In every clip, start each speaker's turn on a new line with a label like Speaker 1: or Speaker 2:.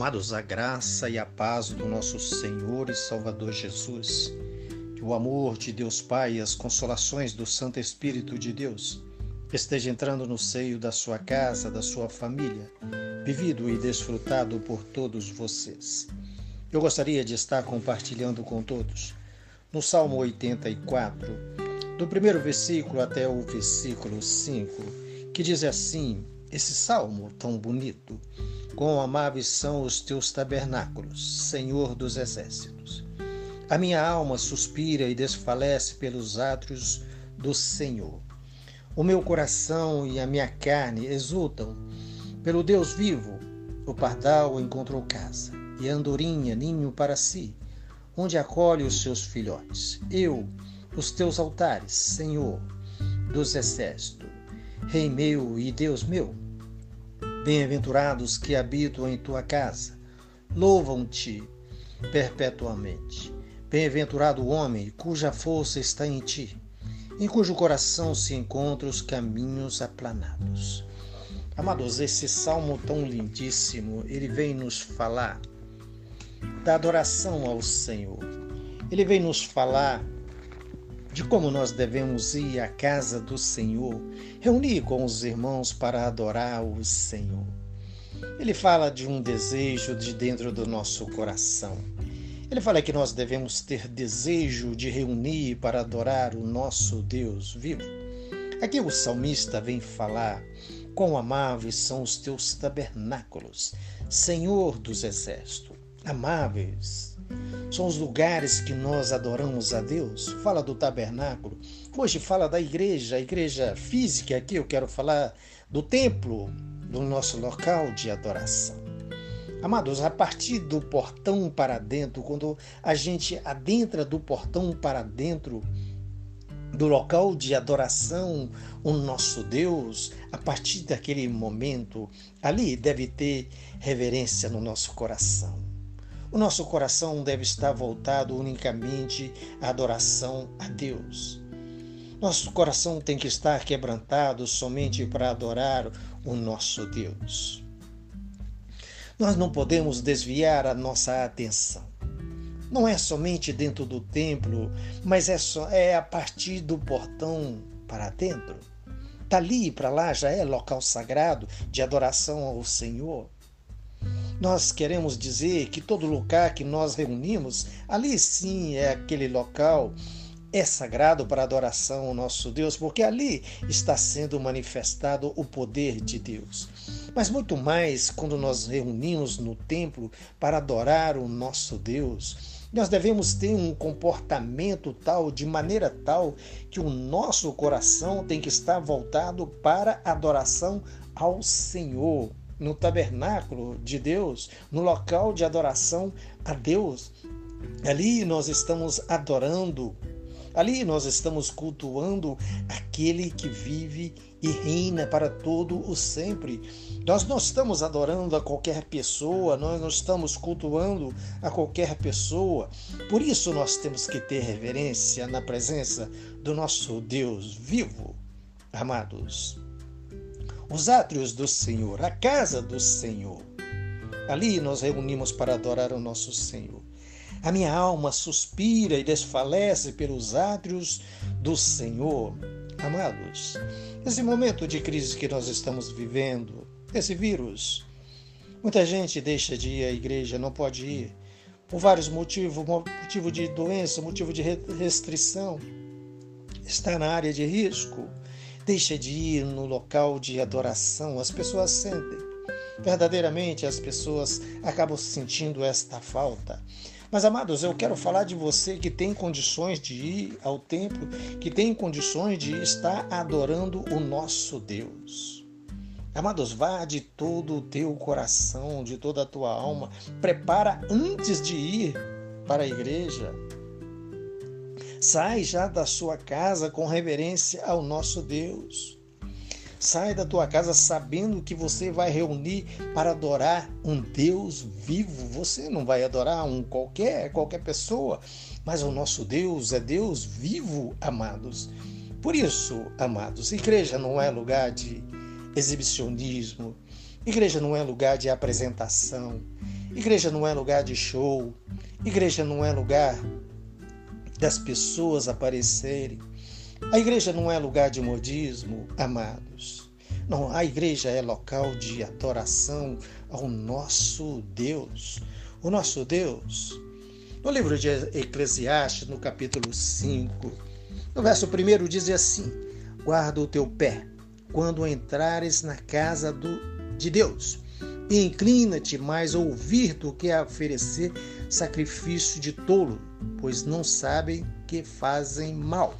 Speaker 1: Amados, a graça e a paz do nosso Senhor e Salvador Jesus, que o amor de Deus Pai e as consolações do Santo Espírito de Deus esteja entrando no seio da sua casa, da sua família, vivido e desfrutado por todos vocês. Eu gostaria de estar compartilhando com todos no Salmo 84, do primeiro versículo até o versículo 5, que diz assim: esse salmo tão bonito. Quão amáveis são os teus tabernáculos, Senhor dos exércitos. A minha alma suspira e desfalece pelos átrios do Senhor. O meu coração e a minha carne exultam pelo Deus vivo. O pardal encontrou casa e a andorinha ninho para si, onde acolhe os seus filhotes. Eu, os teus altares, Senhor dos exércitos, Rei meu e Deus meu, bem-aventurados que habitam em tua casa, louvam-te perpetuamente. Bem-aventurado o homem cuja força está em ti, em cujo coração se encontram os caminhos aplanados. Amados, esse salmo tão lindíssimo, ele vem nos falar da adoração ao Senhor. Ele vem nos falar de como nós devemos ir à casa do Senhor, reunir com os irmãos para adorar o Senhor. Ele fala de um desejo de dentro do nosso coração. Ele fala que nós devemos ter desejo de reunir para adorar o nosso Deus vivo. Aqui o salmista vem falar quão amáveis são os teus tabernáculos, Senhor dos exércitos. Amáveis são os lugares que nós adoramos a Deus. Fala do tabernáculo. Hoje fala da igreja, a igreja física aqui. Eu quero falar do templo, do nosso local de adoração. Amados, a partir do portão para dentro, quando a gente adentra do portão para dentro do local de adoração, o nosso Deus, a partir daquele momento, ali deve ter reverência no nosso coração o nosso coração deve estar voltado unicamente à adoração a Deus. Nosso coração tem que estar quebrantado somente para adorar o nosso Deus. Nós não podemos desviar a nossa atenção. Não é somente dentro do templo, mas é, só, é a partir do portão para dentro. Dali para lá já é local sagrado de adoração ao Senhor. Nós queremos dizer que todo lugar que nós reunimos, ali sim é aquele local é sagrado para adoração ao nosso Deus, porque ali está sendo manifestado o poder de Deus. Mas muito mais quando nós reunimos no templo para adorar o nosso Deus. Nós devemos ter um comportamento tal, de maneira tal, que o nosso coração tem que estar voltado para a adoração ao Senhor no tabernáculo de Deus, no local de adoração a Deus. Ali nós estamos adorando, ali nós estamos cultuando aquele que vive e reina para todo o sempre. Nós não estamos adorando a qualquer pessoa, nós não estamos cultuando a qualquer pessoa. Por isso nós temos que ter reverência na presença do nosso Deus vivo. Amados, os átrios do Senhor, a casa do Senhor. Ali nós reunimos para adorar o nosso Senhor. A minha alma suspira e desfalece pelos átrios do Senhor. Amados, esse momento de crise que nós estamos vivendo, esse vírus, muita gente deixa de ir à igreja, não pode ir, por vários motivos motivo de doença, motivo de restrição, está na área de risco deixa de ir no local de adoração, as pessoas sentem. Verdadeiramente, as pessoas acabam sentindo esta falta. Mas, amados, eu quero falar de você que tem condições de ir ao templo, que tem condições de estar adorando o nosso Deus. Amados, vá de todo o teu coração, de toda a tua alma, prepara antes de ir para a igreja. Sai já da sua casa com reverência ao nosso Deus. Sai da tua casa sabendo que você vai reunir para adorar um Deus vivo. Você não vai adorar um qualquer, qualquer pessoa, mas o nosso Deus é Deus vivo, amados. Por isso, amados, igreja não é lugar de exibicionismo, igreja não é lugar de apresentação, Igreja não é lugar de show. Igreja não é lugar das pessoas aparecerem. A igreja não é lugar de modismo, amados. Não, a igreja é local de adoração ao nosso Deus. O nosso Deus. No livro de Eclesiastes, no capítulo 5, no verso 1 diz assim: Guarda o teu pé quando entrares na casa do, de Deus inclina-te mais a ouvir do que a oferecer sacrifício de tolo, pois não sabem que fazem mal.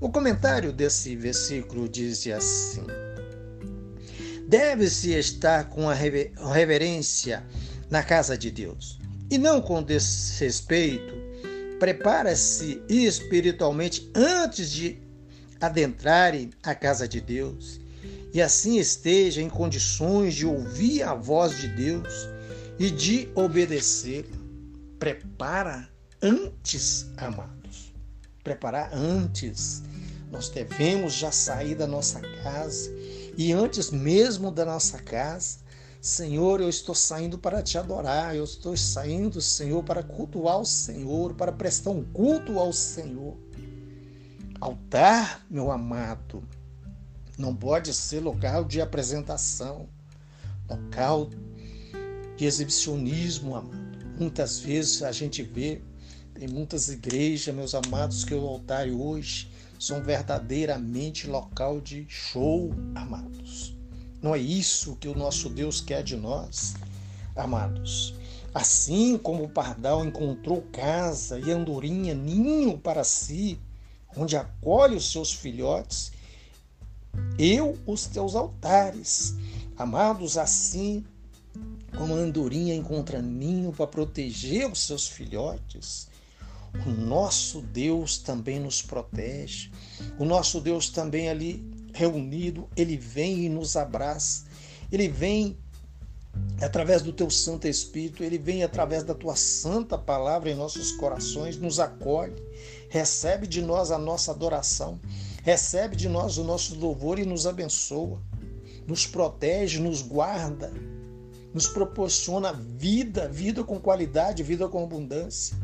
Speaker 1: O comentário desse versículo diz assim: Deve-se estar com a reverência na casa de Deus, e não com desrespeito. Prepara-se espiritualmente antes de adentrarem a casa de Deus e assim esteja em condições de ouvir a voz de Deus e de obedecer. Prepara antes, amados. Preparar antes. Nós devemos já sair da nossa casa e antes mesmo da nossa casa, Senhor, eu estou saindo para te adorar, eu estou saindo, Senhor, para cultuar o Senhor, para prestar um culto ao Senhor. Altar, meu amado, não pode ser local de apresentação, local de exibicionismo, amado. Muitas vezes a gente vê, tem muitas igrejas, meus amados, que o altar hoje são verdadeiramente local de show, amados. Não é isso que o nosso Deus quer de nós, amados. Assim como o pardal encontrou casa e andorinha ninho para si, onde acolhe os seus filhotes, eu os teus altares. Amados, assim como a andorinha encontra ninho para proteger os seus filhotes, o nosso Deus também nos protege. O nosso Deus também ali reunido, ele vem e nos abraça. Ele vem através do teu Santo Espírito, ele vem através da tua santa palavra em nossos corações, nos acolhe, recebe de nós a nossa adoração recebe de nós o nosso louvor e nos abençoa, nos protege, nos guarda, nos proporciona vida, vida com qualidade, vida com abundância.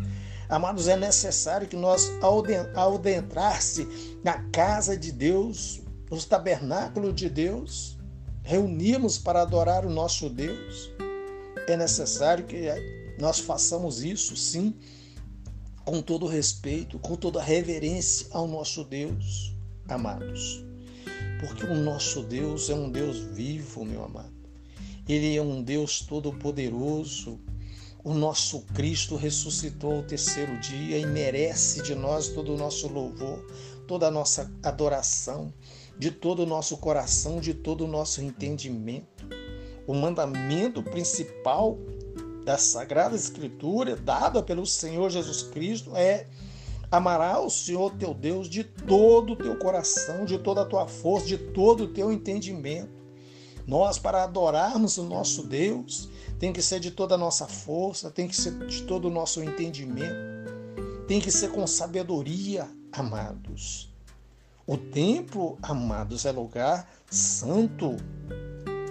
Speaker 1: Amados, é necessário que nós, ao adentrar-se na casa de Deus, nos tabernáculos de Deus, reunirmos para adorar o nosso Deus, é necessário que nós façamos isso, sim, com todo respeito, com toda reverência ao nosso Deus amados. Porque o nosso Deus é um Deus vivo, meu amado. Ele é um Deus todo-poderoso. O nosso Cristo ressuscitou ao terceiro dia e merece de nós todo o nosso louvor, toda a nossa adoração, de todo o nosso coração, de todo o nosso entendimento. O mandamento principal da Sagrada Escritura, dada pelo Senhor Jesus Cristo, é Amará o Senhor teu Deus de todo o teu coração, de toda a tua força, de todo o teu entendimento. Nós, para adorarmos o nosso Deus, tem que ser de toda a nossa força, tem que ser de todo o nosso entendimento, tem que ser com sabedoria, amados. O templo, amados, é lugar santo.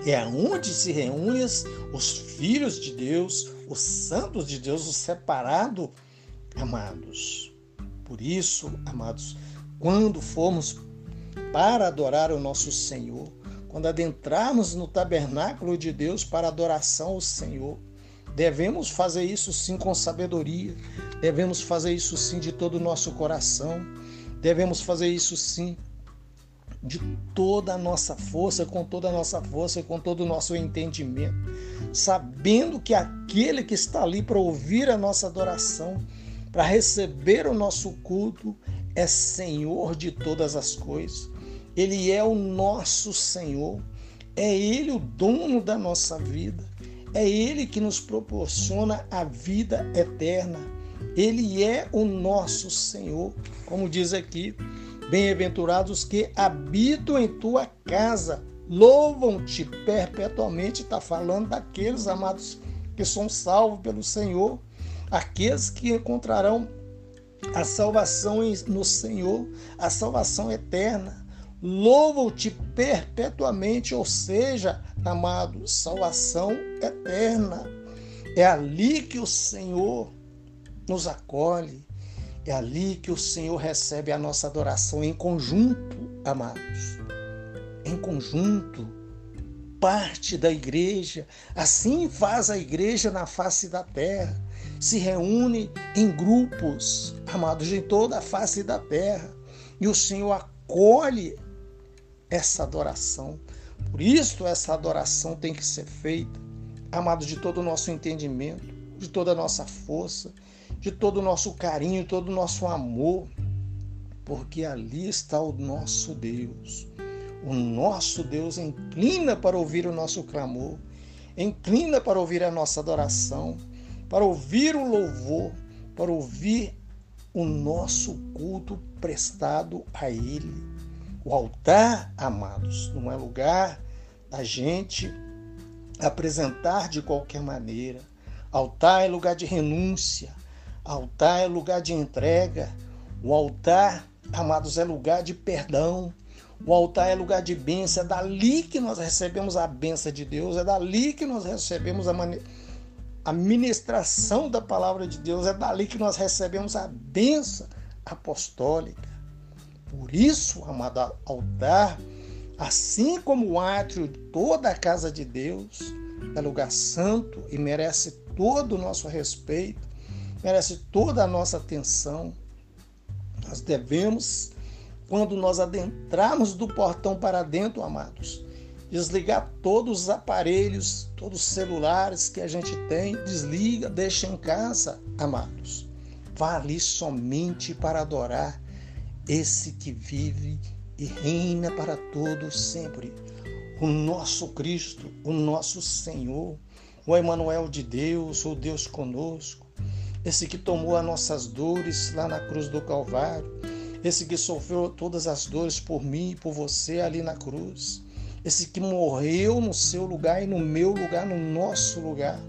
Speaker 1: É onde se reúnem os filhos de Deus, os santos de Deus, os separados, amados. Por isso, amados, quando formos para adorar o nosso Senhor, quando adentrarmos no tabernáculo de Deus para adoração ao Senhor, devemos fazer isso sim com sabedoria, devemos fazer isso sim de todo o nosso coração, devemos fazer isso sim de toda a nossa força, com toda a nossa força, com todo o nosso entendimento, sabendo que aquele que está ali para ouvir a nossa adoração, para receber o nosso culto, é Senhor de todas as coisas. Ele é o nosso Senhor. É Ele o dono da nossa vida. É Ele que nos proporciona a vida eterna. Ele é o nosso Senhor. Como diz aqui, bem-aventurados que habitam em tua casa, louvam-te perpetuamente. Está falando daqueles amados que são salvos pelo Senhor aqueles que encontrarão a salvação no Senhor, a salvação eterna. Louvo-te perpetuamente, ou seja, amado, salvação eterna. É ali que o Senhor nos acolhe. É ali que o Senhor recebe a nossa adoração em conjunto, amados. Em conjunto, parte da igreja. Assim faz a igreja na face da terra. Se reúne em grupos, amados, em toda a face da terra. E o Senhor acolhe essa adoração. Por isso, essa adoração tem que ser feita, amados, de todo o nosso entendimento, de toda a nossa força, de todo o nosso carinho, todo o nosso amor, porque ali está o nosso Deus. O nosso Deus inclina para ouvir o nosso clamor, inclina para ouvir a nossa adoração, para ouvir o louvor, para ouvir o nosso culto prestado a Ele. O altar, amados, não é lugar da gente apresentar de qualquer maneira. Altar é lugar de renúncia, altar é lugar de entrega, o altar, amados, é lugar de perdão, o altar é lugar de bênção, é dali que nós recebemos a bênção de Deus, é dali que nós recebemos a, mane... a ministração da palavra de Deus, é dali que nós recebemos a bênção apostólica. Por isso, amado altar, assim como o átrio de toda a casa de Deus, é lugar santo e merece todo o nosso respeito, merece toda a nossa atenção. Nós devemos, quando nós adentrarmos do portão para dentro, amados, desligar todos os aparelhos, todos os celulares que a gente tem, desliga, deixa em casa, amados. Vá ali somente para adorar esse que vive e reina para todos sempre. O nosso Cristo, o nosso Senhor, o Emanuel de Deus, o Deus conosco, esse que tomou as nossas dores lá na cruz do Calvário, esse que sofreu todas as dores por mim e por você ali na cruz, esse que morreu no seu lugar e no meu lugar, no nosso lugar,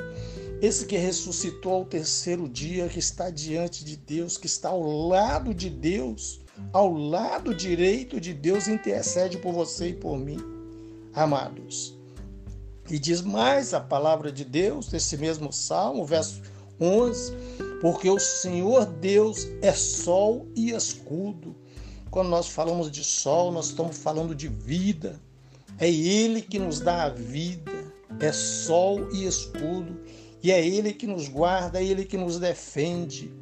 Speaker 1: esse que ressuscitou ao terceiro dia, que está diante de Deus, que está ao lado de Deus, ao lado direito de Deus, intercede por você e por mim, amados. E diz mais a palavra de Deus, nesse mesmo salmo, verso 11: Porque o Senhor Deus é sol e escudo. Quando nós falamos de sol, nós estamos falando de vida. É Ele que nos dá a vida, é sol e escudo. E é Ele que nos guarda, é Ele que nos defende.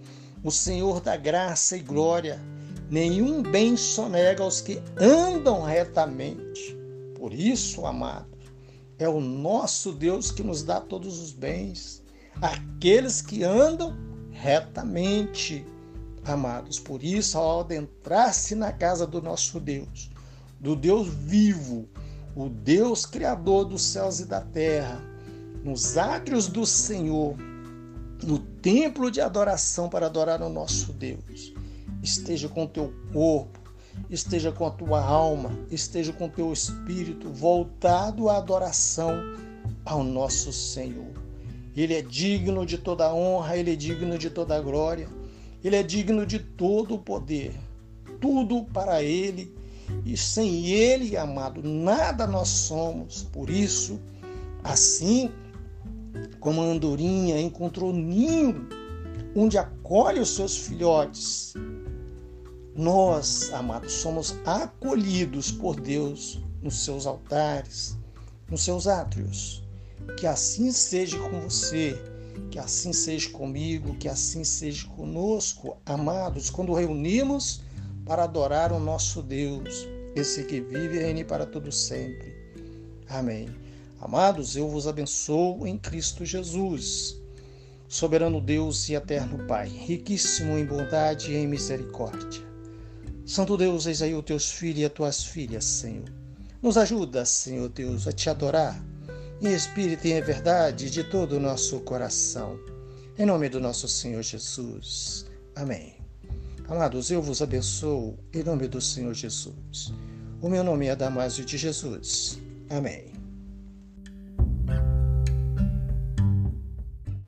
Speaker 1: O Senhor da graça e glória. Nenhum bem sonega aos que andam retamente. Por isso, amados, é o nosso Deus que nos dá todos os bens. Aqueles que andam retamente, amados. Por isso, ao adentrar-se na casa do nosso Deus, do Deus vivo, o Deus criador dos céus e da terra, nos átrios do Senhor, no templo de adoração para adorar o nosso Deus. Esteja com teu corpo, esteja com a tua alma, esteja com teu espírito voltado à adoração ao nosso Senhor. Ele é digno de toda honra, ele é digno de toda glória, ele é digno de todo o poder. Tudo para ele e sem ele, amado, nada nós somos. Por isso, assim como a andorinha encontrou ninho onde acolhe os seus filhotes. Nós, amados, somos acolhidos por Deus nos seus altares, nos seus átrios. Que assim seja com você, que assim seja comigo, que assim seja conosco, amados, quando reunimos para adorar o nosso Deus, esse que vive e reine para todo sempre. Amém. Amados, eu vos abençoo em Cristo Jesus, soberano Deus e eterno Pai, riquíssimo em bondade e em misericórdia. Santo Deus, eis aí os teus filhos e as tuas filhas, Senhor. Nos ajuda, Senhor Deus, a te adorar em espírito e em verdade de todo o nosso coração. Em nome do nosso Senhor Jesus. Amém. Amados, eu vos abençoo em nome do Senhor Jesus. O meu nome é Damásio de Jesus. Amém.